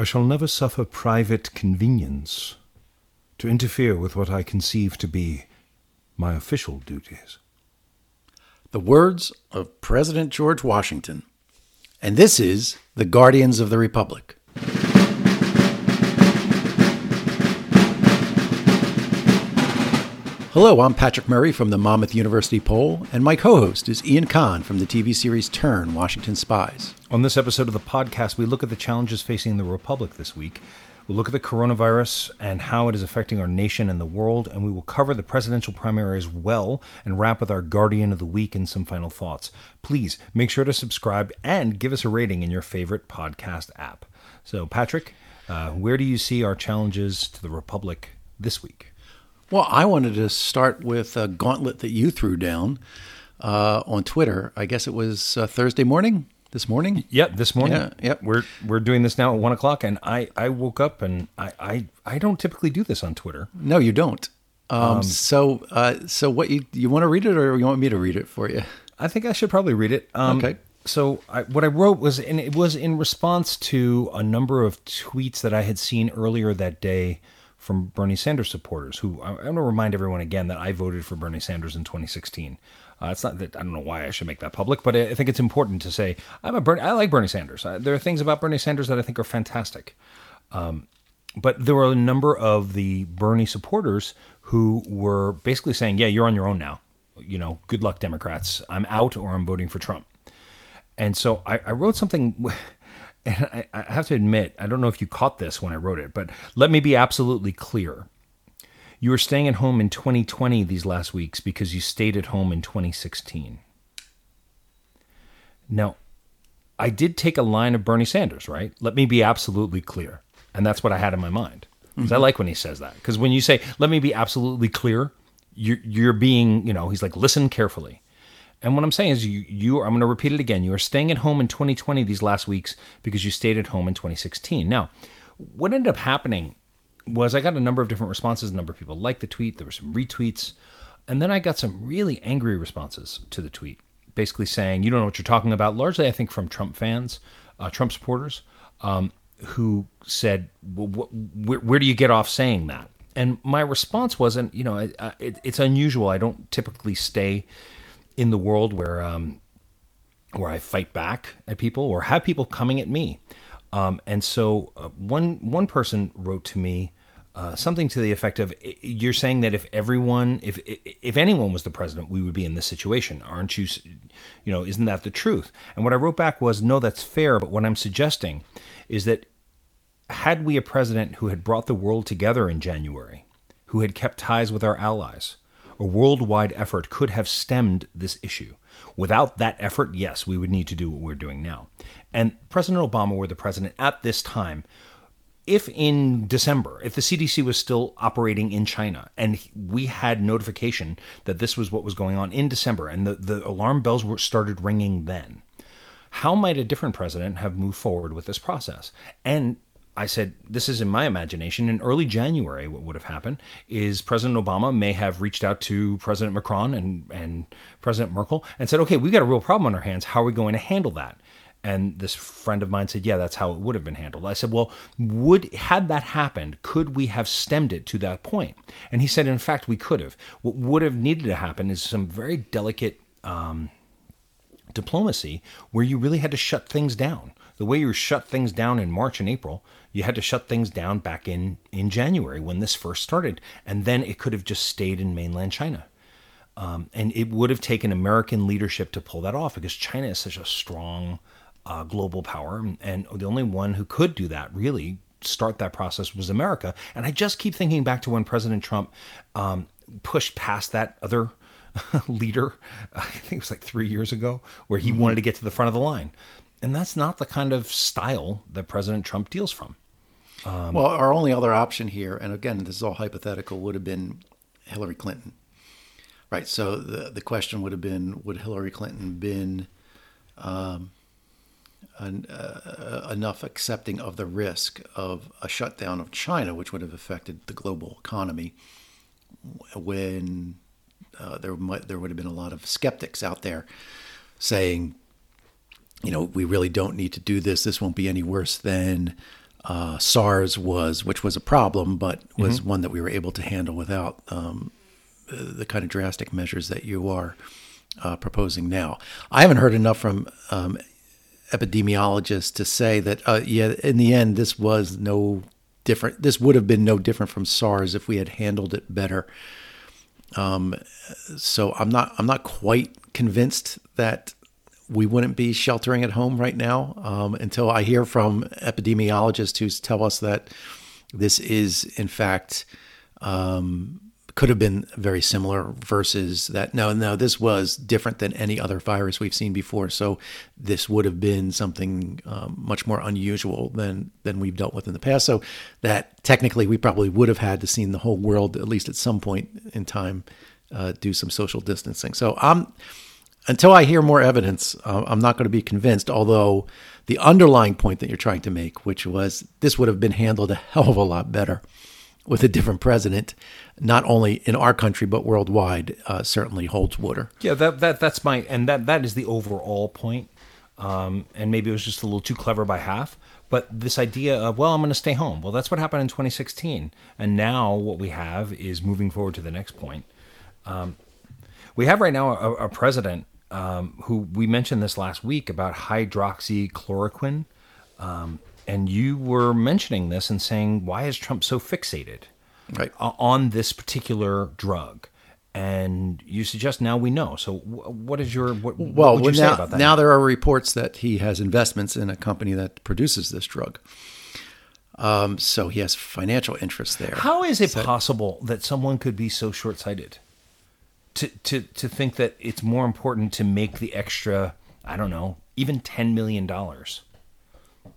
I shall never suffer private convenience to interfere with what I conceive to be my official duties. The words of President George Washington. And this is The Guardians of the Republic. Hello, I'm Patrick Murray from the Monmouth University Poll, and my co host is Ian Kahn from the TV series Turn Washington Spies. On this episode of the podcast, we look at the challenges facing the Republic this week. We'll look at the coronavirus and how it is affecting our nation and the world, and we will cover the presidential primary as well and wrap with our Guardian of the Week and some final thoughts. Please make sure to subscribe and give us a rating in your favorite podcast app. So, Patrick, uh, where do you see our challenges to the Republic this week? Well, I wanted to start with a gauntlet that you threw down uh, on Twitter. I guess it was uh, Thursday morning. This morning? Yep, this morning. Yeah, yep. We're we're doing this now at one o'clock, and I I woke up and I I, I don't typically do this on Twitter. No, you don't. Um, so uh, so what you you want to read it, or you want me to read it for you? I think I should probably read it. Um, Okay. So I, what I wrote was, and it was in response to a number of tweets that I had seen earlier that day from Bernie Sanders supporters. Who I, I'm going to remind everyone again that I voted for Bernie Sanders in 2016. Uh, it's not that I don't know why I should make that public, but I, I think it's important to say I'm a Bernie. I like Bernie Sanders. I, there are things about Bernie Sanders that I think are fantastic but there were a number of the Bernie supporters who were basically saying, "Yeah, you're on your own now. You know, good luck, Democrats. I'm out, or I'm voting for Trump." And so I, I wrote something, and I, I have to admit, I don't know if you caught this when I wrote it, but let me be absolutely clear. You were staying at home in 2020 these last weeks because you stayed at home in 2016. Now, I did take a line of Bernie Sanders, right? Let me be absolutely clear. And that's what I had in my mind. Because I mm-hmm. like when he says that. Because when you say, let me be absolutely clear, you're, you're being, you know, he's like, listen carefully. And what I'm saying is, you, you I'm going to repeat it again. You are staying at home in 2020 these last weeks because you stayed at home in 2016. Now, what ended up happening was I got a number of different responses. A number of people liked the tweet. There were some retweets. And then I got some really angry responses to the tweet, basically saying, you don't know what you're talking about. Largely, I think, from Trump fans, uh, Trump supporters, um, who said, well, wh- where, where do you get off saying that? And my response wasn't, you know, I, I, it, it's unusual. I don't typically stay in the world where um, where I fight back at people or have people coming at me. Um, and so uh, one one person wrote to me uh, something to the effect of, "You're saying that if everyone, if if anyone was the president, we would be in this situation, aren't you? You know, isn't that the truth?" And what I wrote back was, "No, that's fair, but what I'm suggesting is that had we a president who had brought the world together in January, who had kept ties with our allies, a worldwide effort could have stemmed this issue. Without that effort, yes, we would need to do what we're doing now. And President Obama were the president at this time. If in December, if the CDC was still operating in China and we had notification that this was what was going on in December and the, the alarm bells were started ringing then, how might a different president have moved forward with this process? And I said, this is in my imagination. In early January, what would have happened is President Obama may have reached out to President Macron and, and President Merkel and said, okay, we've got a real problem on our hands. How are we going to handle that? And this friend of mine said, yeah, that's how it would have been handled. I said, well, would, had that happened, could we have stemmed it to that point? And he said, in fact, we could have. What would have needed to happen is some very delicate um, diplomacy where you really had to shut things down. The way you shut things down in March and April, you had to shut things down back in, in January when this first started. And then it could have just stayed in mainland China. Um, and it would have taken American leadership to pull that off because China is such a strong uh, global power. And, the only one who could do that really start that process was America. And I just keep thinking back to when President Trump um, pushed past that other leader, I think it was like three years ago, where he wanted to get to the front of the line. And that's not the kind of style that President Trump deals from. Well, our only other option here, and again, this is all hypothetical, would have been Hillary Clinton. Right. So the the question would have been: Would Hillary Clinton been um, an, uh, enough accepting of the risk of a shutdown of China, which would have affected the global economy, when uh, there might there would have been a lot of skeptics out there saying, you know, we really don't need to do this. This won't be any worse than uh, SARS was, which was a problem, but was one that we were able to handle without um, the kind of drastic measures that you are uh, proposing now. I haven't heard enough from um, epidemiologists to say that, uh, yeah, in the end, this was no different. This would have been no different from SARS if we had handled it better. Um, so I'm not I'm not quite convinced that we wouldn't be sheltering at home right now um, until I hear from epidemiologists who tell us that this is in fact um, could have been very similar versus that. No no this was different than any other virus we've seen before so this would have been something um, much more unusual than than we've dealt with in the past. So that technically we probably would have had to seen the whole world at least at some point in time uh, do some social distancing. So i'm until i hear more evidence uh, i'm not going to be convinced although the underlying point that you're trying to make which was this would have been handled a hell of a lot better with a different president, not only in our country but worldwide, uh, certainly holds water. Yeah, that that that's my and that that is the overall point. Um, and maybe it was just a little too clever by half. But this idea of well, I'm going to stay home. Well, that's what happened in 2016, and now what we have is moving forward to the next point. Um, we have right now a, a president um, who we mentioned this last week about hydroxychloroquine. Um, and you were mentioning this and saying, why is Trump so fixated right. on this particular drug? And you suggest now we know. So, what is your what, well? what you now, say about that? now there are reports that he has investments in a company that produces this drug. Um, so he has financial interest there. How is it so, possible that someone could be so short-sighted to to to think that it's more important to make the extra, I don't know, even ten million dollars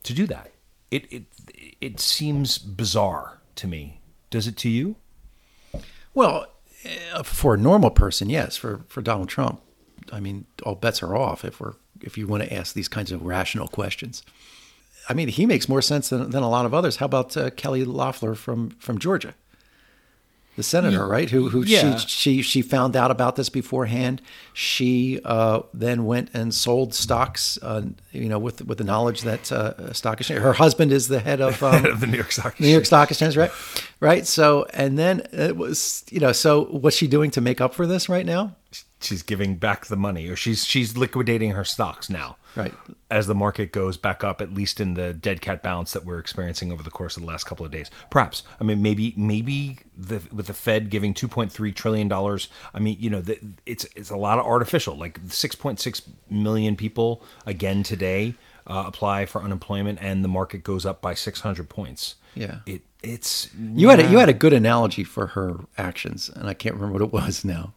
to do that? it it it seems bizarre to me. Does it to you? Well, uh, for a normal person, yes. For for Donald Trump, I mean, all bets are off if we're if you want to ask these kinds of rational questions. I mean, he makes more sense than, than a lot of others. How about uh, Kelly Loeffler from from Georgia? The senator, right? Who who yeah. she she she found out about this beforehand. She uh, then went and sold stocks, uh, you know, with with the knowledge that uh, stock exchange. Her husband is the head of, um, head of the New York Stock Exchange. New York Stock Exchange, right? Right. So and then it was, you know, so what's she doing to make up for this right now? She's giving back the money, or she's she's liquidating her stocks now. Right. As the market goes back up at least in the dead cat bounce that we're experiencing over the course of the last couple of days. Perhaps i mean maybe maybe the with the fed giving 2.3 trillion dollars i mean you know the, it's it's a lot of artificial. Like 6.6 million people again today uh, apply for unemployment and the market goes up by 600 points. Yeah. It it's you had a, you had a good analogy for her actions and i can't remember what it was now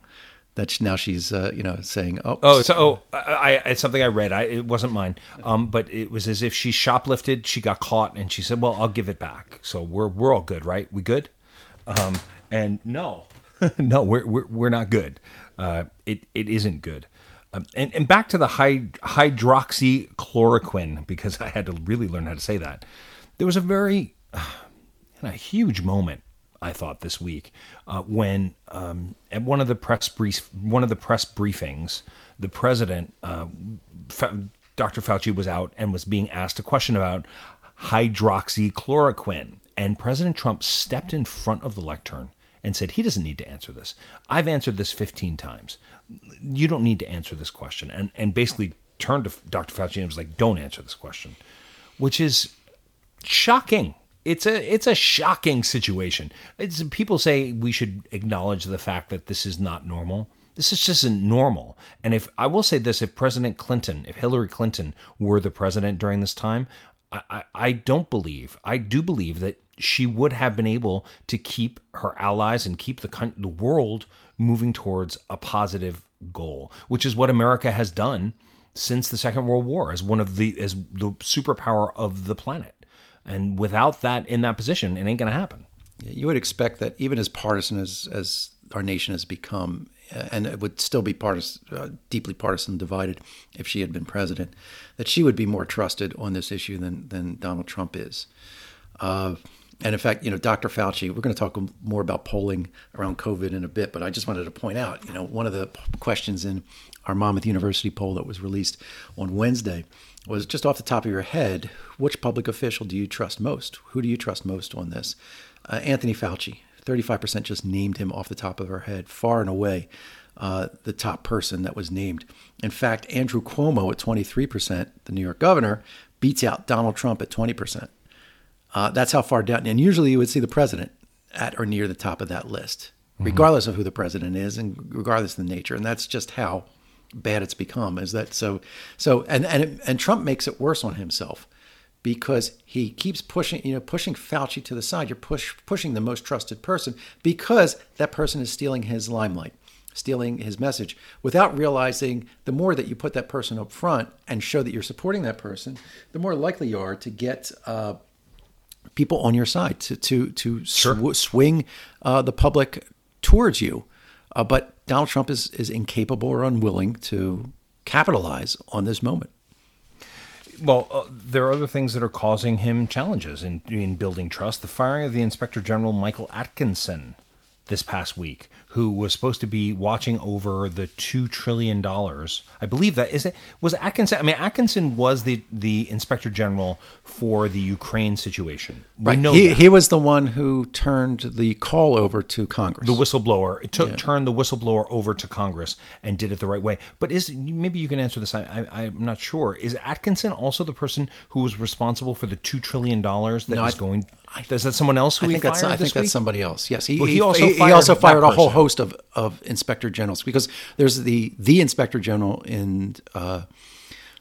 that now she's uh, you know saying oh oh so oh I, I, it's something I read. I it wasn't mine. Um but it was as if she shoplifted she got caught and she said well I'll give it back. So we're we're all good right? We good? Um and no no we're, we're we're not good. Uh it it isn't good. Um, and, and back to the hyd- hydroxychloroquine because I had to really learn how to say that. There was a very uh, a huge moment I thought this week uh, when um, at one of the press brief, one of the press briefings, the president, uh, Dr. Fauci, was out and was being asked a question about hydroxychloroquine, and President Trump stepped in front of the lectern and said he doesn't need to answer this. I've answered this 15 times. You don't need to answer this question, and and basically turned to Dr. Fauci and was like, "Don't answer this question," which is shocking it's a it's a shocking situation. It's, people say we should acknowledge the fact that this is not normal. This is just isn't normal. And if I will say this, if President Clinton, if Hillary Clinton were the president during this time, I, I, I don't believe, I do believe that she would have been able to keep her allies and keep the the world moving towards a positive goal, which is what America has done since the Second World War as one of the as the superpower of the planet. And without that in that position, it ain't going to happen. You would expect that even as partisan as, as our nation has become, uh, and it would still be partisan, uh, deeply partisan divided if she had been president, that she would be more trusted on this issue than, than Donald Trump is. Uh, And in fact, you know, Dr. Fauci, we're going to talk more about polling around COVID in a bit, but I just wanted to point out, you know, one of the questions in our Monmouth University poll that was released on Wednesday was just off the top of your head, which public official do you trust most? Who do you trust most on this? Uh, Anthony Fauci, 35% just named him off the top of our head, far and away uh, the top person that was named. In fact, Andrew Cuomo at 23%, the New York governor, beats out Donald Trump at 20%. Uh, that's how far down. And usually you would see the president at or near the top of that list, mm-hmm. regardless of who the president is and regardless of the nature. And that's just how bad it's become. Is that so? So and and and Trump makes it worse on himself because he keeps pushing, you know, pushing Fauci to the side. You're push pushing the most trusted person because that person is stealing his limelight stealing his message without realizing the more that you put that person up front and show that you're supporting that person, the more likely you are to get uh, people on your side to to to sw- swing uh, the public towards you. Uh, but Donald Trump is is incapable or unwilling to capitalize on this moment. Well, uh, there are other things that are causing him challenges in, in building trust. The firing of the Inspector General Michael Atkinson this past week, who was supposed to be watching over the two trillion dollars. I believe that is it was Atkinson. I mean, Atkinson was the the inspector general for the Ukraine situation. We right. he, that. he was the one who turned the call over to Congress. The whistleblower it took, yeah. turned the whistleblower over to Congress and did it the right way. But is maybe you can answer this? I, I, am not sure. Is Atkinson also the person who was responsible for the two trillion dollars that no, was I, going? Is that someone else who I think that's I think that's somebody else. Yes, he, well, he, also he, fired, he also fired a whole host of, of inspector generals because there's the the inspector general in uh,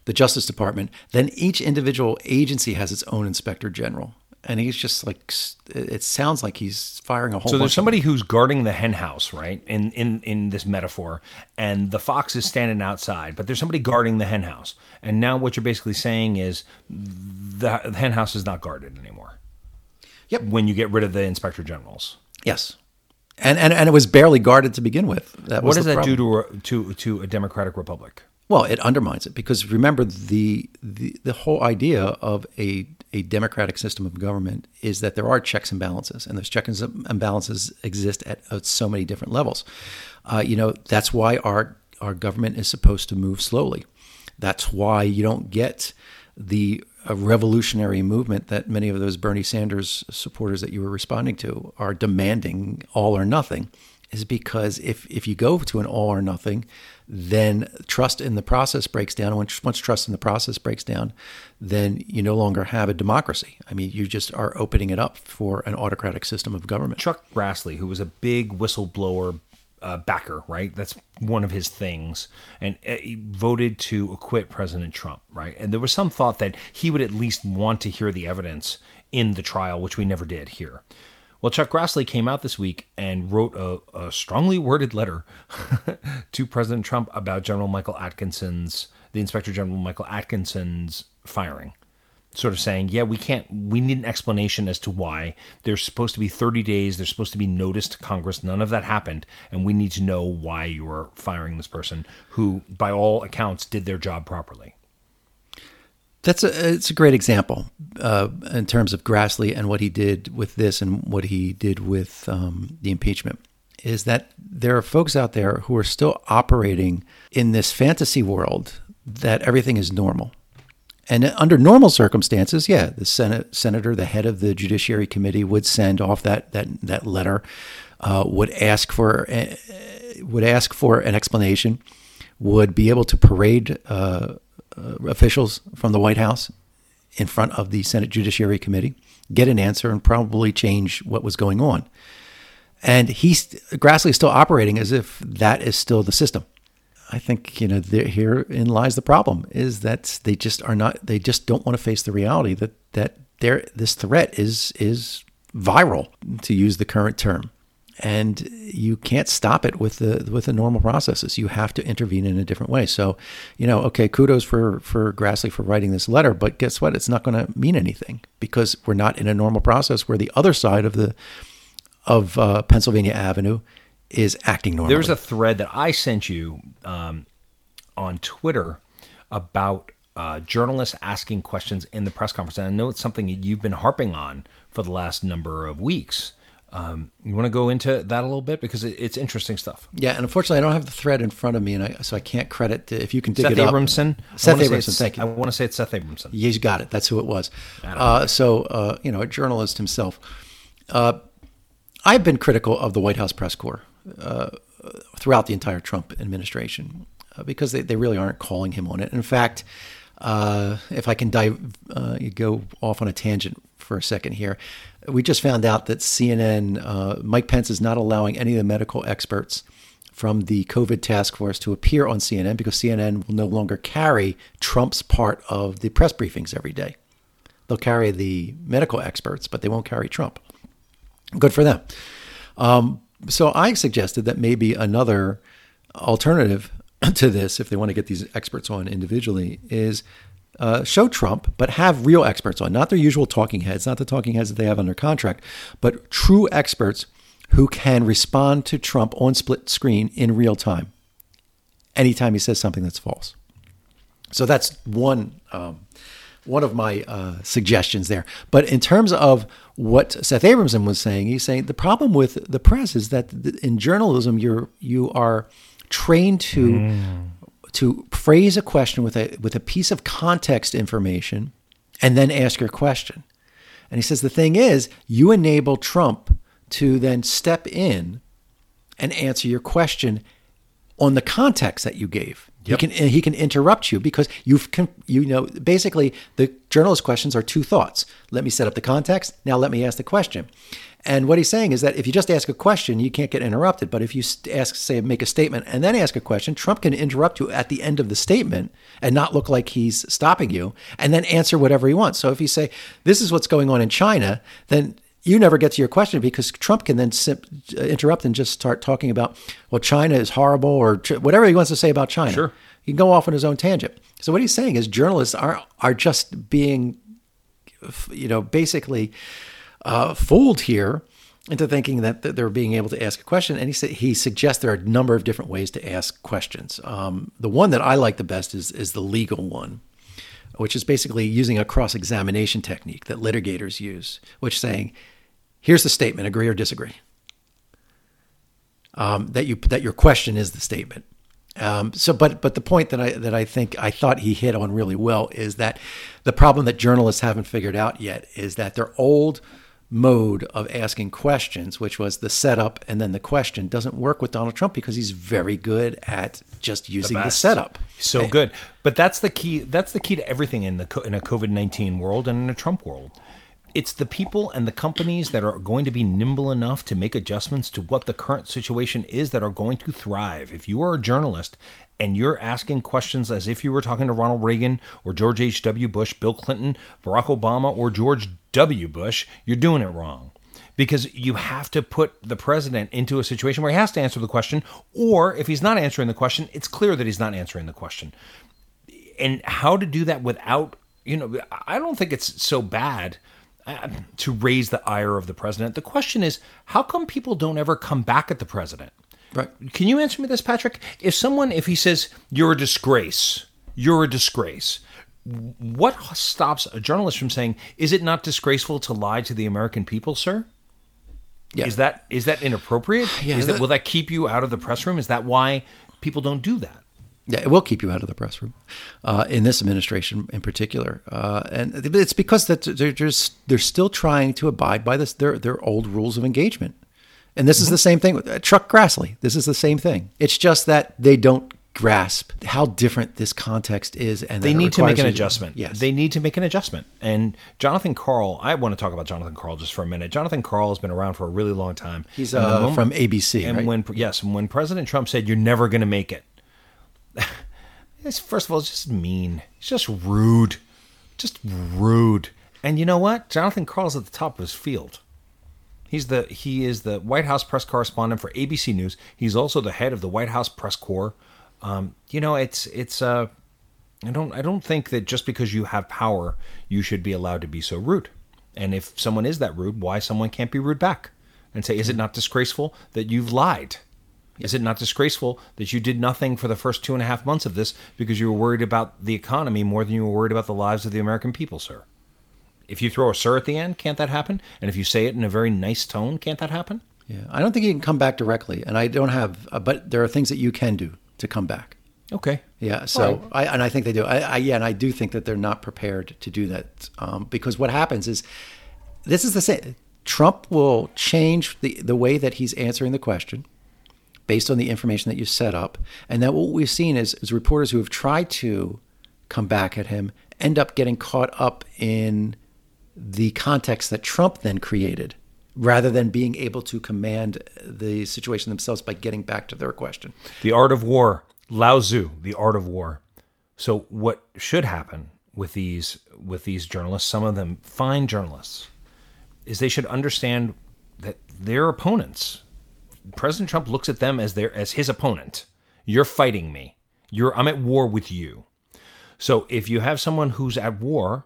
the Justice Department. Then each individual agency has its own inspector general, and he's just like it sounds like he's firing a whole. So there's somebody who's guarding the hen house, right? In in in this metaphor, and the fox is standing outside, but there's somebody guarding the hen house. And now what you're basically saying is the, the hen house is not guarded anymore. Yep. When you get rid of the inspector generals. Yes. And, and and it was barely guarded to begin with. That what does that problem. do to a, to to a democratic republic? Well, it undermines it because remember the the, the whole idea of a a democratic system of government is that there are checks and balances, and those checks and balances exist at, at so many different levels. Uh, you know that's why our our government is supposed to move slowly. That's why you don't get the a revolutionary movement that many of those Bernie Sanders supporters that you were responding to are demanding all or nothing is because if if you go to an all or nothing, then trust in the process breaks down. And once, once trust in the process breaks down, then you no longer have a democracy. I mean, you just are opening it up for an autocratic system of government. Chuck Grassley, who was a big whistleblower uh, backer, right? That's one of his things. And uh, he voted to acquit President Trump, right? And there was some thought that he would at least want to hear the evidence in the trial, which we never did here. Well, Chuck Grassley came out this week and wrote a, a strongly worded letter to President Trump about General Michael Atkinson's, the Inspector General Michael Atkinson's firing sort of saying, yeah, we can't, we need an explanation as to why. There's supposed to be 30 days, there's supposed to be notice to Congress. None of that happened. And we need to know why you're firing this person who, by all accounts, did their job properly. That's a it's a great example uh, in terms of Grassley and what he did with this and what he did with um, the impeachment. Is that there are folks out there who are still operating in this fantasy world that everything is normal and under normal circumstances, yeah, the Senate senator, the head of the Judiciary Committee, would send off that that that letter, uh, would ask for uh, would ask for an explanation, would be able to parade uh, uh, officials from the White House in front of the Senate Judiciary Committee, get an answer, and probably change what was going on. And he's Grassley is still operating as if that is still the system. I think you know herein lies the problem is that they just are not they just don't want to face the reality that that there this threat is is viral to use the current term. And you can't stop it with the with the normal processes. You have to intervene in a different way. So you know okay kudos for for Grassley for writing this letter but guess what? It's not going to mean anything because we're not in a normal process where the other side of the of uh, Pennsylvania Avenue is acting normally. There's a thread that I sent you um, on Twitter about uh, journalists asking questions in the press conference. And I know it's something you've been harping on for the last number of weeks. Um, you want to go into that a little bit because it, it's interesting stuff. Yeah, and unfortunately, I don't have the thread in front of me, and I, so I can't credit. if you can dig Seth it up, Seth Abramson. Seth I wanna say Abramson. it's- Thank you. I want to say it's Seth Abramson. He's got it. That's who it was. Uh, so, uh, you know, a journalist himself. Uh, I've been critical of the White House press corps uh, throughout the entire Trump administration uh, because they, they really aren't calling him on it. In fact, uh, if I can dive, uh, go off on a tangent for a second here. We just found out that CNN, uh, Mike Pence is not allowing any of the medical experts from the COVID task force to appear on CNN because CNN will no longer carry Trump's part of the press briefings every day. They'll carry the medical experts, but they won't carry Trump. Good for them. Um, so I suggested that maybe another alternative to this, if they want to get these experts on individually, is uh, show Trump, but have real experts on, not their usual talking heads, not the talking heads that they have under contract, but true experts who can respond to Trump on split screen in real time anytime he says something that's false. So that's one um, one of my uh, suggestions there. But in terms of what Seth Abramson was saying, he's saying the problem with the press is that th- in journalism you're you are trained to to phrase a question with a with a piece of context information and then ask your question. And he says the thing is, you enable Trump to then step in and answer your question on the context that you gave. Yep. He can he can interrupt you because you've you know basically the journalist questions are two thoughts. Let me set up the context. Now let me ask the question. And what he's saying is that if you just ask a question, you can't get interrupted. But if you ask, say, make a statement and then ask a question, Trump can interrupt you at the end of the statement and not look like he's stopping you, and then answer whatever he wants. So if you say, "This is what's going on in China," then you never get to your question because Trump can then sim- uh, interrupt and just start talking about, well, China is horrible or ch- whatever he wants to say about China. Sure. He can go off on his own tangent. So what he's saying is journalists are are just being, you know, basically uh, fooled here into thinking that that they're being able to ask a question. And he said he suggests there are a number of different ways to ask questions. Um, the one that I like the best is is the legal one which is basically using a cross examination technique that litigators use, which saying, here's the statement, agree or disagree. Um, that you that your question is the statement. Um, so, but but the point that I that I think I thought he hit on really well is that the problem that journalists haven't figured out yet is that their old mode of asking questions, which was the setup and then the question, doesn't work with Donald Trump because he's very good at just using the, best. setup. So good. But that's the key. That's the key to everything in the in a COVID nineteen world and in a Trump world. It's the people and the companies that are going to be nimble enough to make adjustments to what the current situation is that are going to thrive. If you are a journalist and you're asking questions as if you were talking to Ronald Reagan or George H.W. Bush, Bill Clinton, Barack Obama, or George W. Bush, you're doing it wrong because you have to put the president into a situation where he has to answer the question, or if he's not answering the question, it's clear that he's not answering the question. And how to do that without, you know, I don't think it's so bad uh, to raise the ire of the president. The question is, how come people don't ever come back at the president? Right. Can you answer me this, Patrick? If someone, if he says, you're a disgrace, you're a disgrace, what stops a journalist from saying, is it not disgraceful to lie to the American people, sir? Yeah. Is that is that inappropriate? Yeah, is that, that- will that keep you out of the press room? Is that why people don't do that? Yeah, it will keep you out of the press room, uh, in this administration in particular, uh, and it's because that they're just they're still trying to abide by this their their old rules of engagement, and this is the same thing with uh, Chuck Grassley. This is the same thing. It's just that they don't grasp how different this context is, and They need to make an adjustment. Yes, They need to make an adjustment. And Jonathan Karl, I want to talk about Jonathan Karl just for a minute. Jonathan Karl has been around for a really long time. he's uh, from ABC, And right? when yes, and when President Trump said you're never going to make it, it's first of all it's just mean. It's just rude, just rude. And you know what? Jonathan Karl's at the top of his field. He's the he is the White House press correspondent for ABC News. He's also the head of the White House press corps. Um, you know, it's it's uh, I don't I don't think that just because you have power, you should be allowed to be so rude. And if someone is that rude, why someone can't be rude back and say, is it not disgraceful that you've lied? Is it not disgraceful that you did nothing for the first two and a half months of this because you were worried about the economy more than you were worried about the lives of the American people, sir? If you throw a sir at the end, can't that happen? And if you say it in a very nice tone, can't that happen? Yeah, I don't think you can come back directly, and I don't have. Uh, but there are things that you can do to come back. Okay. Yeah. So I and I think they do. I, I yeah, and I do think that they're not prepared to do that um, because what happens is this is the same. Trump will change the the way that he's answering the question based on the information that you set up, and that what we've seen is, is reporters who have tried to come back at him end up getting caught up in the context that Trump then created rather than being able to command the situation themselves by getting back to their question. The art of war, Lao Tzu, the art of war. So what should happen with these with these journalists, some of them fine journalists, is they should understand that their opponents, President Trump looks at them as their as his opponent. You're fighting me. You're I'm at war with you. So if you have someone who's at war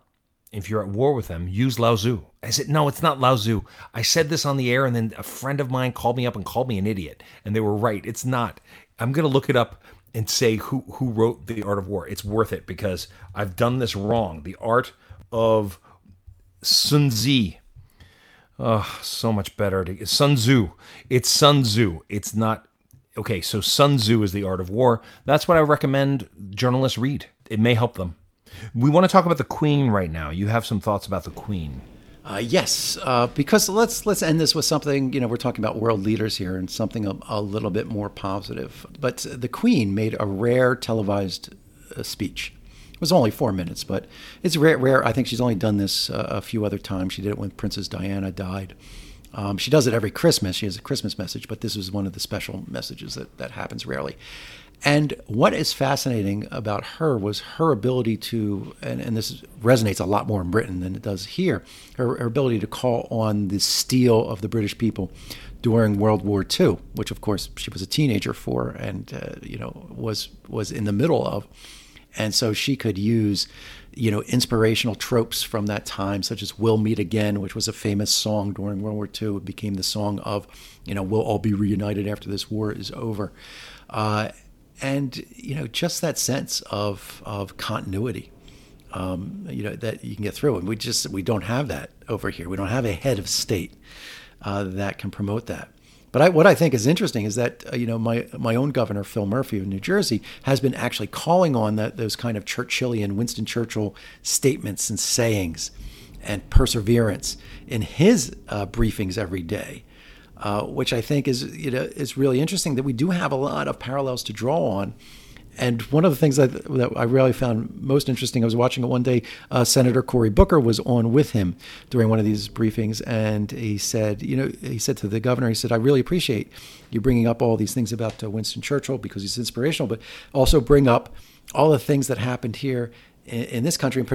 if you're at war with them, use Lao Tzu. I said, no, it's not Lao Tzu. I said this on the air, and then a friend of mine called me up and called me an idiot, and they were right. It's not. I'm to look it up and say who who wrote the Art of War. It's worth it because I've done this wrong. The Art of Sun Tzu. Oh, so much better. To, Sun Tzu. It's Sun Tzu. It's not. Okay, so Sun Tzu is the Art of War. That's what I recommend journalists read. It may help them. We want to talk about the Queen right now. You have some thoughts about the Queen. Uh, yes, uh, because let's let's end this with something. You know, we're talking about world leaders here, and something a, a little bit more positive. But the Queen made a rare televised uh, speech. It was only four minutes, but it's rare. Rare. I think she's only done this uh, a few other times. She did it when Princess Diana died. Um, she does it every Christmas. She has a Christmas message, but this was one of the special messages that, that happens rarely. And what is fascinating about her was her ability to, and, and this resonates a lot more in Britain than it does here, her, her, ability to call on the steel of the British people during World War II, which of course she was a teenager for, and uh, you know was was in the middle of, and so she could use, you know, inspirational tropes from that time, such as "We'll Meet Again," which was a famous song during World War II. It became the song of, you know, "We'll all be reunited after this war is over." Uh, and you know just that sense of of continuity um, you know that you can get through and we just we don't have that over here we don't have a head of state uh, that can promote that but I, what I think is interesting is that uh, you know my my own governor Phil Murphy of New Jersey has been actually calling on that those kind of Churchillian Winston Churchill statements and sayings and perseverance in his uh, briefings every day uh, which I think is you know is really interesting that we do have a lot of parallels to draw on. And one of the things that, that I really found most interesting, I was watching it one day. Uh, Senator Cory Booker was on with him during one of these briefings, and he said, you know, he said to the governor, he said, "I really appreciate you bringing up all these things about uh, Winston Churchill because he's inspirational, but also bring up all the things that happened here in, this country, and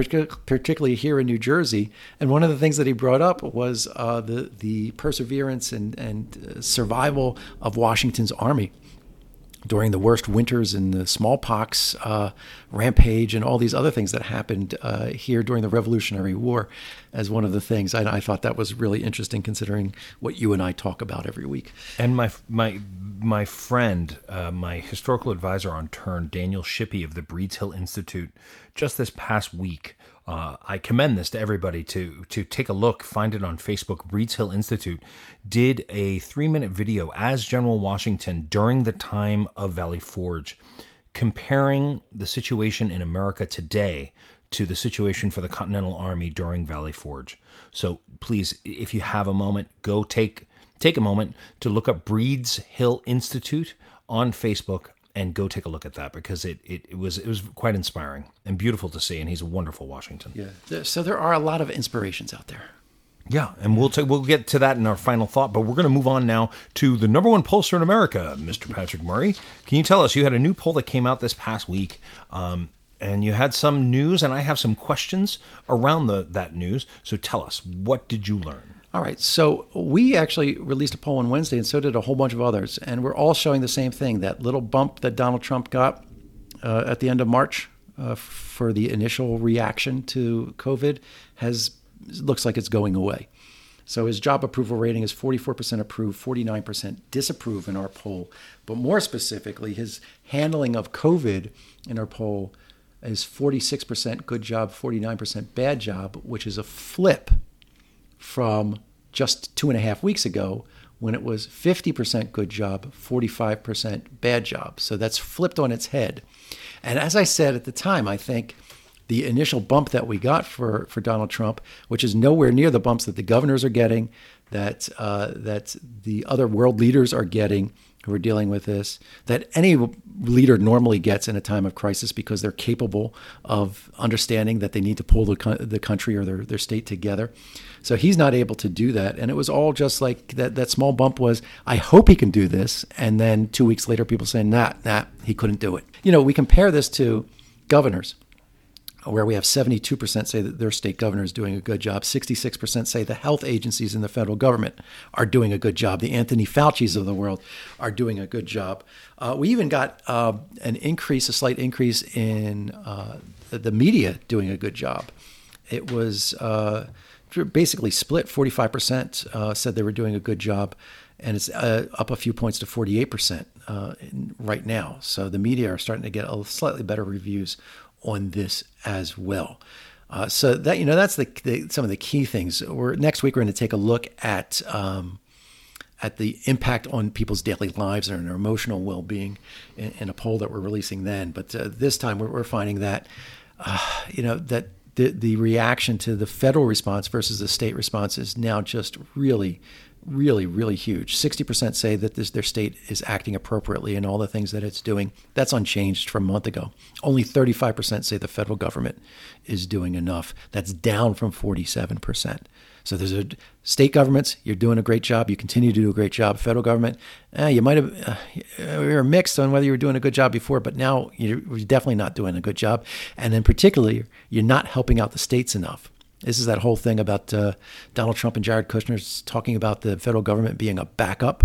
particularly here in New Jersey. And one of the things that he brought up was uh, the the perseverance and and uh, survival of Washington's army during the worst winters and the smallpox uh, rampage and all these other things that happened uh, here during the Revolutionary War as one of the things. I, I, thought that was really interesting considering what you and I talk about every week. And my my my friend, uh, my historical advisor on turn, Daniel Shippey of the Breeds Hill Institute, just this past week. Uh, I commend this to everybody to to take a look, find it on Facebook. Breeds Hill Institute did a three minute video as General Washington during the time of Valley Forge, comparing the situation in America today to the situation for the Continental Army during Valley Forge. So please, if you have a moment, go take take a moment to look up Breeds Hill Institute on Facebook and go take a look at that because it, it, it, was it was quite inspiring and beautiful to see and he's a wonderful Washington. Yeah. So there are a lot of inspirations out there. Yeah, and we'll we'll get to that in our final thought, but we're going to move on now to the number one pollster in America, Mr. Patrick Murray. Can you tell us you had a new poll that came out this past week, um, and you had some news, and I have some questions around the that news. So tell us, what did you learn? All right. So we actually released a poll on Wednesday, and so did a whole bunch of others. And we're all showing the same thing that little bump that Donald Trump got uh, at the end of March uh, for the initial reaction to COVID has looks like it's going away. So his job approval rating is 44% approve, 49% disapprove in our poll. But more specifically, his handling of COVID in our poll is 46% good job, 49% bad job, which is a flip from just two and a half weeks ago when it was 50% good job, 45% bad job. So that's flipped on its head. And as I said at the time, I think the initial bump that we got for, for Donald Trump, which is nowhere near the bumps that the governors are getting, that uh, that the other world leaders are getting who are dealing with this, that any leader normally gets in a time of crisis because they're capable of understanding that they need to pull the, the country or their, their state together. So he's not able to do that. And it was all just like that, that small bump was, I hope he can do this. And then two weeks later, people saying, nah, nah, he couldn't do it. You know, we compare this to governors where we have 72% say that their state governor is doing a good job. 66% say the health agencies in the federal government are doing a good job. The Anthony Fauci's of the world are doing a good job. Uh, we even got uh, an increase, a slight increase in uh, the media doing a good job. It was uh, basically split 45% uh, said they were doing a good job, and it's uh, up a few points to 48% right now. So the media are starting to get a slightly better reviews on this as well. Uh, so that you know that's the, the, some of the key things. We're next week we're going to take a look at um, at the impact on people's daily lives and their emotional well being in, in, a poll that we're releasing then. But uh, this time we're, we're, finding that uh, you know that the the reaction to the federal response versus the state response is now just really really, really huge. 60% say that this, their state is acting appropriately in all the things that it's doing. That's unchanged from a month ago. Only 35% say the federal government is doing enough. That's down from 47%. So there's a state governments, you're doing a great job. You continue to do a great job. Federal government, eh, you might have, uh, you're mixed on whether you were doing a good job before, but now you're definitely not doing a good job. And in particular, you're not helping out the states enough. This is that whole thing about uh, Donald Trump and Jared Kushner talking about the federal government being a backup.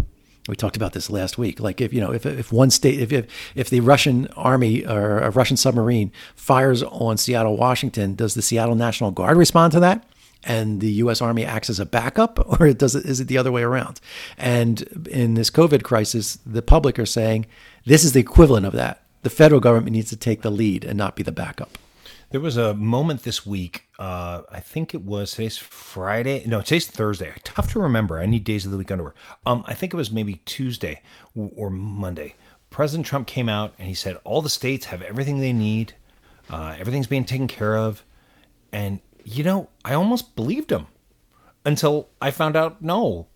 We talked about this last week. Like if you know, if, if one state, if, if if the Russian army or a Russian submarine fires on Seattle, Washington, does the Seattle National Guard respond to that? and the U.S. Army acts as a backup, or does it, is it the other way around? And in this COVID crisis, the public are saying this is the equivalent of that. The federal government needs to take the lead and not be the backup. There was a moment this week. Uh, I think it was today's Friday. No, today's Thursday. Tough to remember. I need days of the week underwear. Um, I think it was maybe Tuesday or Monday. President Trump came out and he said all the states have everything they need. Uh, everything's being taken care of. And you know, I almost believed him until I found out no,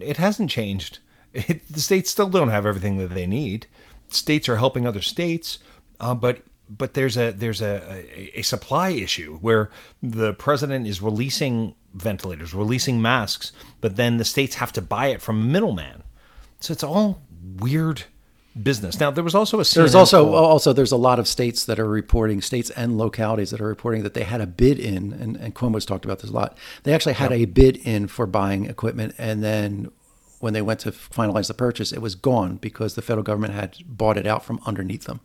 it hasn't changed. It, the states still don't have everything that they need. States are helping other states, uh, but but there's a there's a, a, a supply issue where the president is releasing ventilators, releasing masks, but then the states have to buy it from a middleman. So it's all weird business. Now there was also a CNN there's also poll. also there's a lot of states that are reporting states and localities that are reporting that they had a bid in, and, and Cuomo's talked about this a lot. They actually had yep. a bid in for buying equipment, and then when they went to finalize the purchase, it was gone because the federal government had bought it out from underneath them.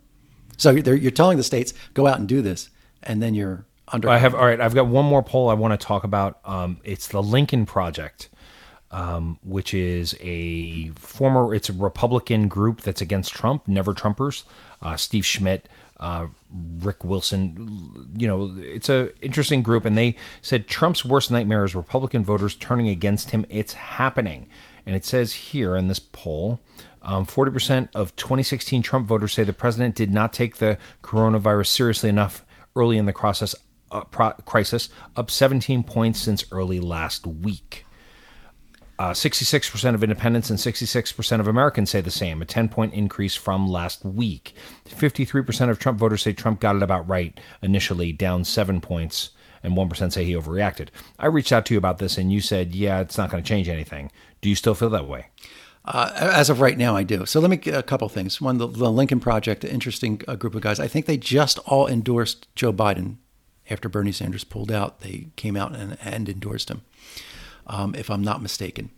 So you're, telling the states go out and do this, and then you're under. I have all right. I've got one more poll I want to talk about. Um, it's the Lincoln Project, um, which is a former. It's a Republican group that's against Trump, Never Trumpers. Uh, Steve Schmidt. Uh, Rick Wilson, you know, it's a interesting group, and they said Trump's worst nightmare is Republican voters turning against him. It's happening, and it says here in this poll, um, 40% of 2016 Trump voters say the president did not take the coronavirus seriously enough early in the process, uh, pro- crisis, up 17 points since early last week. Uh, 66% of independents and 66% of Americans say the same, a 10 point increase from last week. 53% of Trump voters say Trump got it about right initially, down seven points, and 1% say he overreacted. I reached out to you about this, and you said, yeah, it's not going to change anything. Do you still feel that way? Uh, as of right now, I do. So let me get a couple things. One, the, the Lincoln Project, interesting uh, group of guys. I think they just all endorsed Joe Biden after Bernie Sanders pulled out. They came out and, and endorsed him, um, if I'm not mistaken.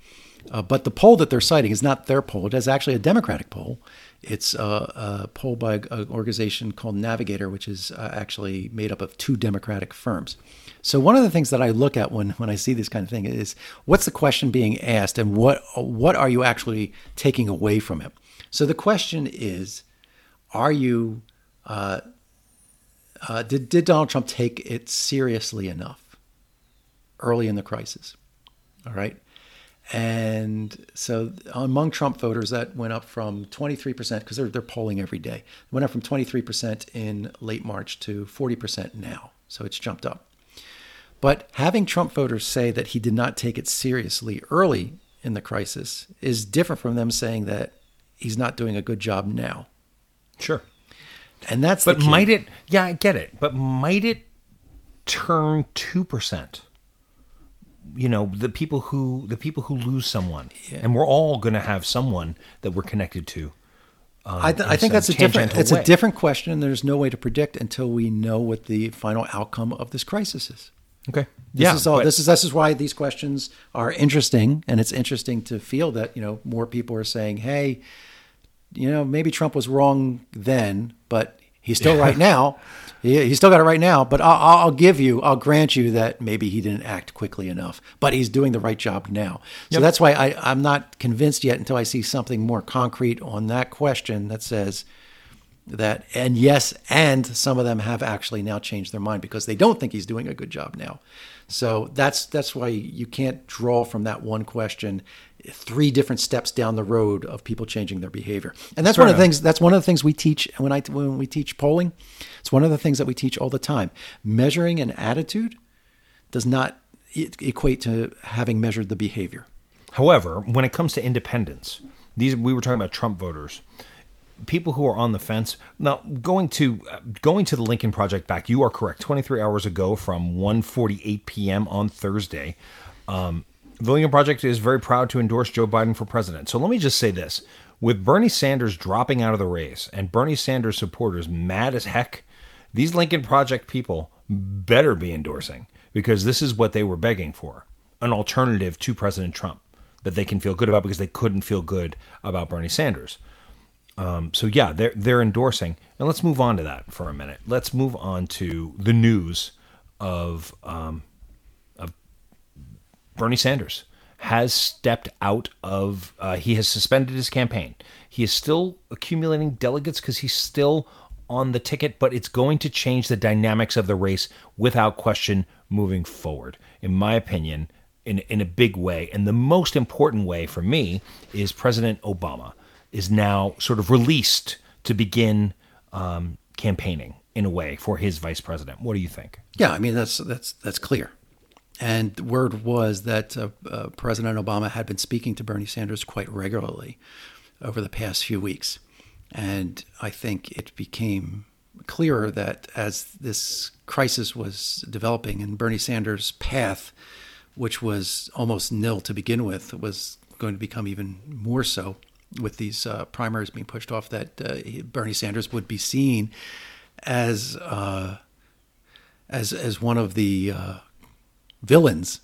Uh, but the poll that they're citing is not their poll. It is actually a Democratic poll. It's a, a poll by an organization called Navigator, which is uh, actually made up of two Democratic firms. So one of the things that I look at when, when I see this kind of thing is what's the question being asked and what what are you actually taking away from it? So the question is, are you uh, uh, did did Donald Trump take it seriously enough early in the crisis? All right. And so among Trump voters, that went up from 23%, because they're, they're polling every day, it went up from 23% in late March to 40% now. So it's jumped up. But having Trump voters say that he did not take it seriously early in the crisis is different from them saying that he's not doing a good job now. Sure. And that's But might it, yeah, I get it, but might it turn 2%? you know the people who the people who lose someone yeah. and we're all going to have someone that we're connected to um, I, th- I think that's a different it's way. a different question and there's no way to predict until we know what the final outcome of this crisis is okay this yeah is all this is this is why these questions are interesting and it's interesting to feel that you know more people are saying hey you know maybe trump was wrong then but he's still right now he, he's still got it right now, but I'll, I'll, give you, I'll grant you that maybe he didn't act quickly enough, but he's doing the right job now. So yep. that's why I, I'm not convinced yet until I see something more concrete on that question that says that, and yes, and some of them have actually now changed their mind because they don't think he's doing a good job now. So that's that's why you can't draw from that one question three different steps down the road of people changing their behavior. And that's one of the things that's one of the things we teach when I when we teach polling. It's one of the things that we teach all the time. Measuring an attitude does not equate to having measured the behavior. However, when it comes to independents, these we were talking about Trump voters people who are on the fence now going to uh, going to the lincoln project back you are correct 23 hours ago from 1.48 p.m on thursday um, the Lincoln Project is very proud to endorse Joe Biden for president. So let me just say this with Bernie Sanders dropping out of the race and Bernie Sanders supporters mad as heck, these Lincoln Project people better be endorsing because this is what they were begging for an alternative to President Trump that they can feel good about because they couldn't feel good about Bernie Sanders. Um, so yeah, they're they're endorsing, and let's move on to that for a minute. Let's move on to the news of um, Bernie Sanders has stepped out of, uh, he has suspended his campaign. He is still accumulating delegates because he's still on the ticket, but it's going to change the dynamics of the race without question moving forward, in my opinion, in, in a big way. And the most important way for me is President Obama is now sort of released to begin um, campaigning in a way for his vice president. What do you think? Yeah, I mean that's that's that's clear. And the word was that uh, uh, President Obama had been speaking to Bernie Sanders quite regularly over the past few weeks. And I think it became clearer that as this crisis was developing and Bernie Sanders' path, which was almost nil to begin with, was going to become even more so with these uh, primaries being pushed off, that uh, Bernie Sanders would be seen as uh, as as one of the uh, villains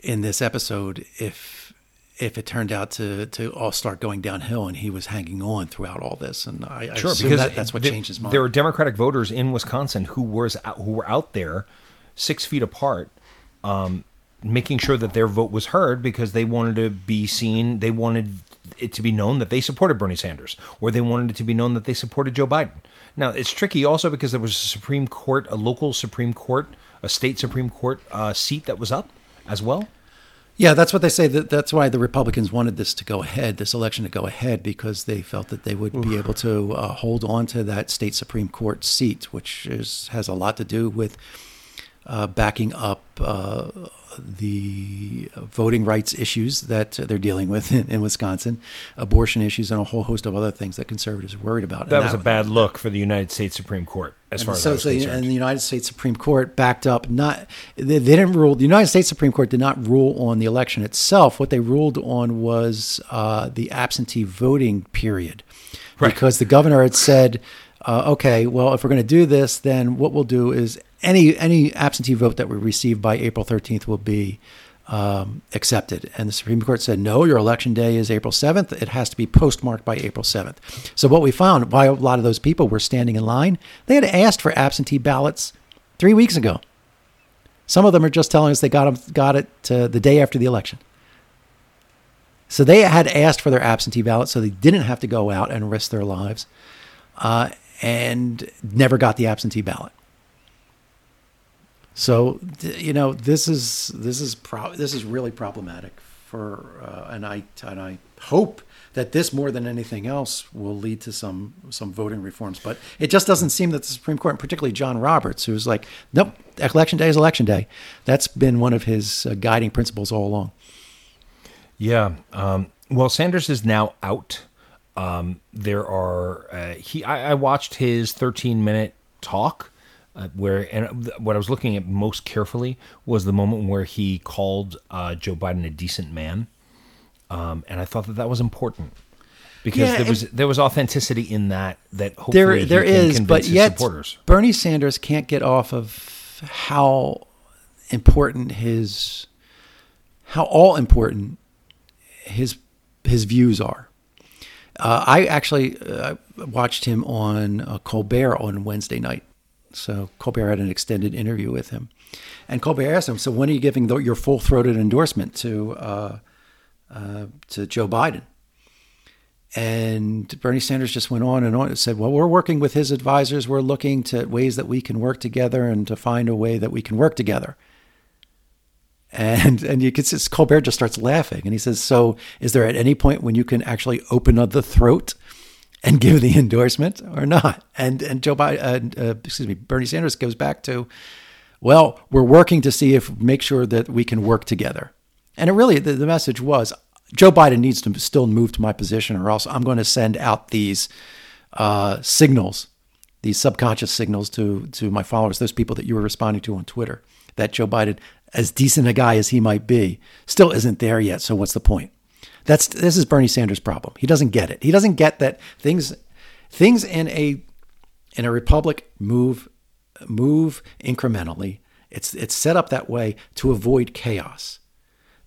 in this episode if if it turned out to to all start going downhill and he was hanging on throughout all this and I, sure, I because that, that's what the, changed his mind. There were Democratic voters in Wisconsin who was out, who were out there six feet apart, um, making sure that their vote was heard because they wanted to be seen. They wanted it to be known that they supported Bernie Sanders, or they wanted it to be known that they supported Joe Biden. Now it's tricky also because there was a Supreme Court, a local Supreme Court a state Supreme Court uh, seat that was up as well? Yeah, that's what they say. That that's why the Republicans wanted this to go ahead, this election to go ahead, because they felt that they would Oof. be able to uh, hold on to that state Supreme Court seat, which is has a lot to do with uh, backing up uh, the voting rights issues that they're dealing with in, in, Wisconsin, abortion issues, and a whole host of other things that conservatives are worried about. That and was that, a bad look for the United States Supreme Court, as far as so, as so, concerned. And the United States Supreme Court backed up not they, they, didn't rule. The United States Supreme Court did not rule on the election itself. What they ruled on was uh, the absentee voting period, right. because the governor had said. Uh, okay, well, if we're going to do this, then what we'll do is any any absentee vote that we receive by April 13th will be um, accepted. And the Supreme Court said, no, your election day is April 7th. It has to be postmarked by April 7th. So, what we found, why a lot of those people were standing in line, they had asked for absentee ballots three weeks ago. Some of them are just telling us they got, them, got it the day after the election. So, they had asked for their absentee ballot so they didn't have to go out and risk their lives uh, and never got the absentee ballot. So you know this is this is pro- this is really problematic for uh, and I and I hope that this more than anything else will lead to some some voting reforms. But it just doesn't seem that the Supreme Court, and particularly John Roberts, who's like, nope, election day is election day. That's been one of his uh, guiding principles all along. Yeah. Um, well, Sanders is now out. Um, there are uh, he. I, I watched his 13 minute talk uh, where and what I was looking at most carefully was the moment where he called uh, Joe Biden a decent man, um, and I thought that that was important because yeah, there was there was authenticity in that that hopefully there there is, but yet supporters. Bernie Sanders can't get off of how important his how all important his his views are. Uh, I actually uh, watched him on uh, Colbert on Wednesday night, so Colbert had an extended interview with him, and Colbert asked him, "So when are you giving the, your full throated endorsement to uh, uh, to Joe Biden?" And Bernie Sanders just went on and on and said, "Well, we're working with his advisors. We're looking to ways that we can work together and to find a way that we can work together." And and you can see Colbert just starts laughing, and he says, "So, is there at any point when you can actually open up the throat?" And give the endorsement or not. And and Joe Biden, uh, uh, excuse me, Bernie Sanders goes back to, well, we're working to see if make sure that we can work together. And it really the, the message was Joe Biden needs to still move to my position, or else I'm going to send out these uh, signals, these subconscious signals to to my followers, those people that you were responding to on Twitter, that Joe Biden, as decent a guy as he might be, still isn't there yet. So what's the point? That's this is Bernie Sanders' problem. He doesn't get it. He doesn't get that things things in a in a republic move move incrementally. It's it's set up that way to avoid chaos.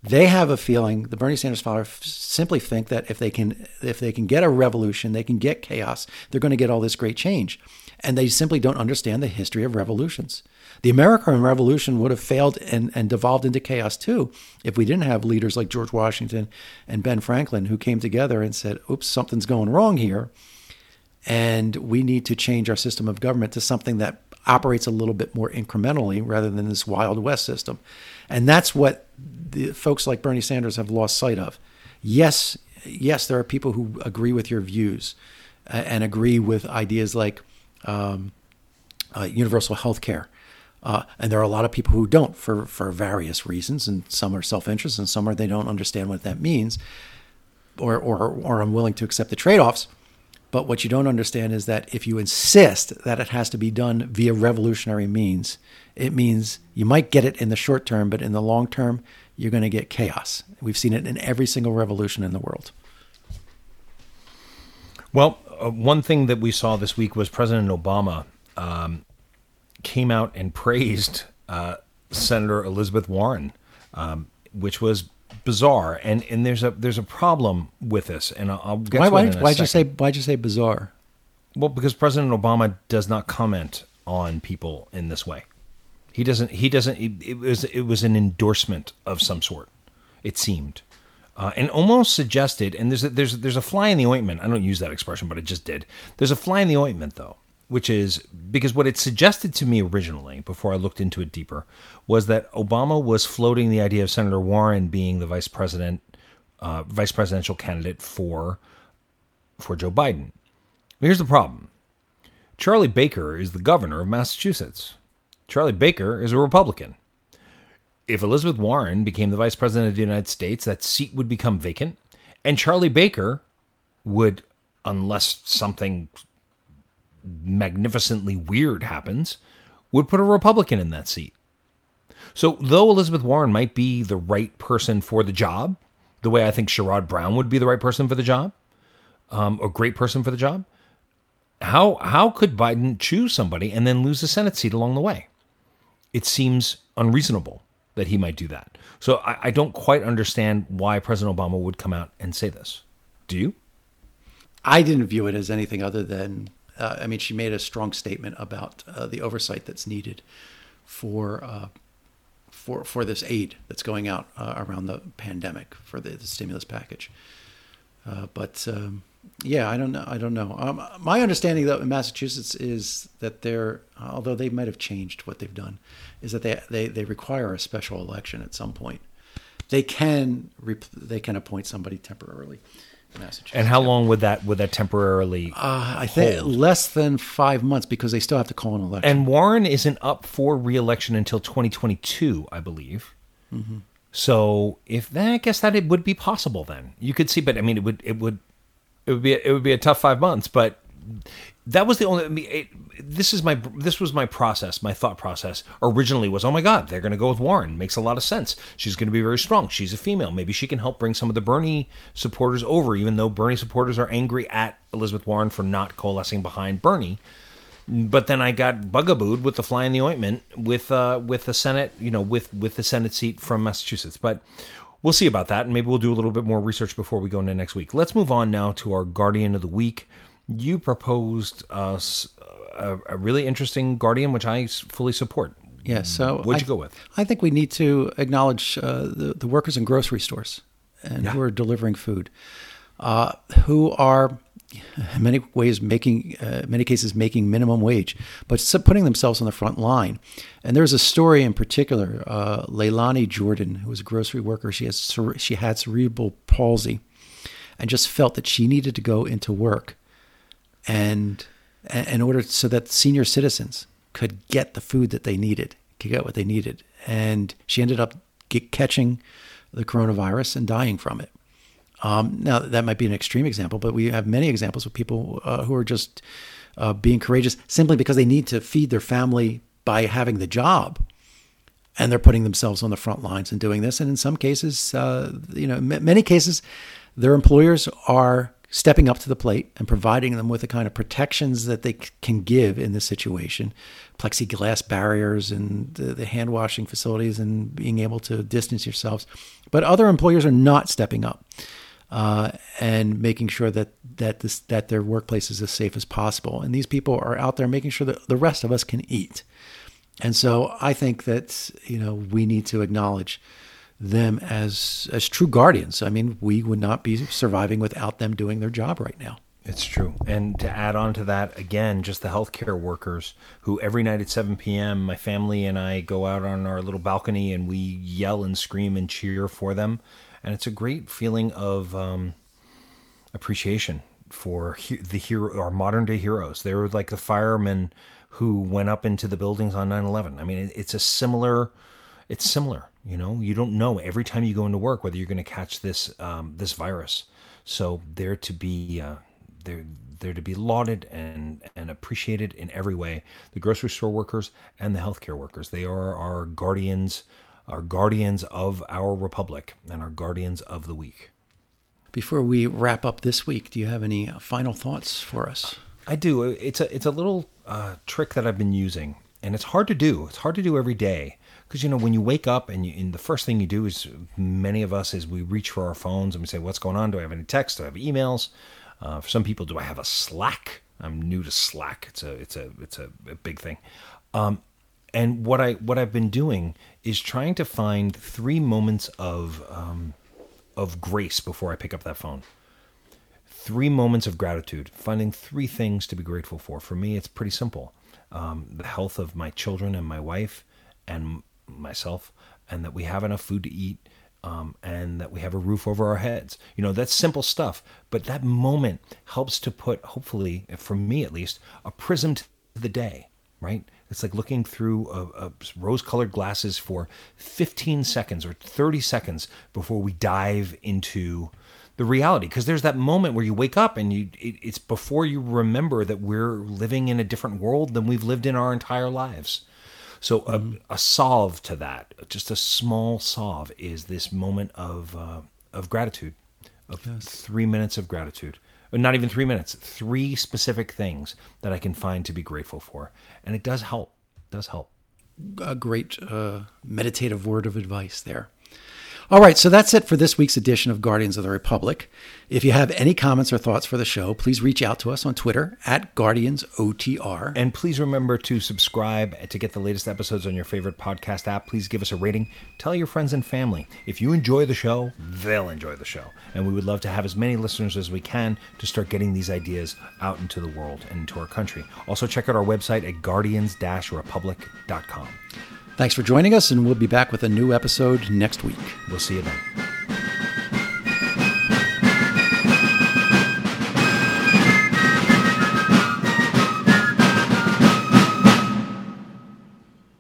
They have a feeling the Bernie Sanders followers simply think that if they can if they can get a revolution, they can get chaos. They're going to get all this great change, and they simply don't understand the history of revolutions. The American Revolution would have failed and, and devolved into chaos too if we didn't have leaders like George Washington and Ben Franklin who came together and said, oops, something's going wrong here. And we need to change our system of government to something that operates a little bit more incrementally rather than this Wild West system. And that's what the folks like Bernie Sanders have lost sight of. Yes, yes, there are people who agree with your views uh, and agree with ideas like um, uh, universal health care uh, and there are a lot of people who don't for, for various reasons, and some are self interest, and some are they don't understand what that means, or, or, or unwilling to accept the trade offs. But what you don't understand is that if you insist that it has to be done via revolutionary means, it means you might get it in the short term, but in the long term, you're going to get chaos. We've seen it in every single revolution in the world. Well, uh, one thing that we saw this week was President Obama um, came out and praised uh, Senator Elizabeth Warren, um, which was bizarre. And and there's a there's a problem with this, and I'll, I'll get why, to why, it. why'd you say why'd you say bizarre? Well, because President Obama does not comment on people in this way. He doesn't. He doesn't. It, it was it was an endorsement of some sort. It seemed. Uh, and almost suggested, and there's a, there's there's a fly in the ointment. I don't use that expression, but it just did. There's a fly in the ointment, though, which is because what it suggested to me originally, before I looked into it deeper, was that Obama was floating the idea of Senator Warren being the vice president, uh, vice presidential candidate for for Joe Biden. Here's the problem: Charlie Baker is the governor of Massachusetts. Charlie Baker is a Republican. If Elizabeth Warren became the vice president of the United States, that seat would become vacant, and Charlie Baker would, unless something magnificently weird happens, would put a Republican in that seat. So, though Elizabeth Warren might be the right person for the job, the way I think Sherrod Brown would be the right person for the job, um, a great person for the job, how how could Biden choose somebody and then lose the Senate seat along the way? It seems unreasonable. That he might do that. So I, I don't quite understand why President Obama would come out and say this. Do you? I didn't view it as anything other than, uh, I mean, she made a strong statement about uh, the oversight that's needed for uh, for for this aid that's going out uh, around the pandemic for the, the stimulus package. Uh, but um, yeah, I don't know. I don't know. Um, my understanding though in Massachusetts is that they're, although they might have changed what they've done, is that they they, they require a special election at some point. They can rep- they can appoint somebody temporarily. in Massachusetts. And how long would that would that temporarily? Uh, I think less than five months because they still have to call an election. and Warren isn't up for reelection until 2022, I believe. So if that, I guess that it would be possible. Then you could see, but I mean, it would it would it would be it would be a tough five months. But that was the only. I mean, it, this is my this was my process. My thought process originally was, oh my god, they're going to go with Warren. Makes a lot of sense. She's going to be very strong. She's a female. Maybe she can help bring some of the Bernie supporters over, even though Bernie supporters are angry at Elizabeth Warren for not coalescing behind Bernie but then I got bugabooed with the fly in the ointment with uh, with the Senate, you know, with with the Senate seat from Massachusetts. But we'll see about that, and maybe we'll do a little bit more research before we go into next week. Let's move on now to our Guardian of the Week. You proposed us a, a really interesting Guardian, which I fully support. yeah, so What'd you go with? I think we need to acknowledge uh, the the workers in grocery stores and Yeah. who are delivering food, uh, who are in many ways making, uh, many cases making minimum wage, but putting themselves on the front line. And there's a story in particular, uh, Leilani Jordan, who was a grocery worker. She has she had cerebral palsy, and just felt that she needed to go into work, and in order so that senior citizens could get the food that they needed, could get what they needed, and she ended up get, catching the coronavirus and dying from it. Um, now that might be an extreme example, but we have many examples of people uh, who are just uh, being courageous simply because they need to feed their family by having the job, and they're putting themselves on the front lines and doing this. And in some cases, uh, you know, m- many cases, their employers are stepping up to the plate and providing them with the kind of protections that they c- can give in this situation. Plexiglass barriers and the, the hand washing facilities and being able to distance yourselves. But other employers are not stepping up uh, and making sure that that this that their workplace is as safe as possible and these people are out there making sure that the rest of us can eat and so I think that you know we need to acknowledge them as as true guardians. I mean, we would not be surviving without them doing their job right now. It's true. And to add on to that, again, just the healthcare workers who every night at 7 p.m., my family and I go out on our little balcony and we yell and scream and cheer for them. And it's a great feeling of um, appreciation for he- the hero, our modern day heroes. They were like the firemen who went up into the buildings on 9 11. I mean, it- it's a similar, it's similar. You know, you don't know every time you go into work whether you're going to catch this um, this virus. So they're to be uh, they're they're to be lauded and and appreciated in every way. The grocery store workers and the healthcare workers. They are our guardians, our guardians of our republic and our guardians of the week. Before we wrap up this week, do you have any final thoughts for us? I do. It's a it's a little uh, trick that I've been using, and it's hard to do. It's hard to do every day because you know when you wake up and, you, and the first thing you do is many of us is we reach for our phones and we say, "What's going on? Do I have any texts? Do I have emails?" Uh, for some people, do I have a Slack? I'm new to Slack. It's a it's a it's a, a big thing. Um, and what I what I've been doing is trying to find three moments of um, of grace before I pick up that phone three moments of gratitude, finding three things to be grateful for. For me, it's pretty simple um, the health of my children and my wife and myself, and that we have enough food to eat. Um, and that we have a roof over our heads. You know, that's simple stuff. But that moment helps to put, hopefully, for me at least, a prism to the day, right? It's like looking through a, a rose-colored glasses for 15 seconds or 30 seconds before we dive into the reality. Because there's that moment where you wake up and you it, it's before you remember that we're living in a different world than we've lived in our entire lives. So a, a solve to that, just a small solve, is this moment of uh, of gratitude, of three minutes of gratitude. Not even three minutes, three specific things that I can find to be grateful for, and it does help. It does help. a great uh, meditative word of advice there. All right, so that's it for this week's edition of Guardians of the Republic. If you have any comments or thoughts for the show, please reach out to us on Twitter at GuardiansOTR. And please remember to subscribe to get the latest episodes on your favorite podcast app. Please give us a rating. Tell your friends and family. If you enjoy the show, they'll enjoy the show. And we would love to have as many listeners as we can to start getting these ideas out into the world and into our country. Also, check out our website at guardians republic.com. Thanks for joining us, and we'll be back with a new episode next week. We'll see you then.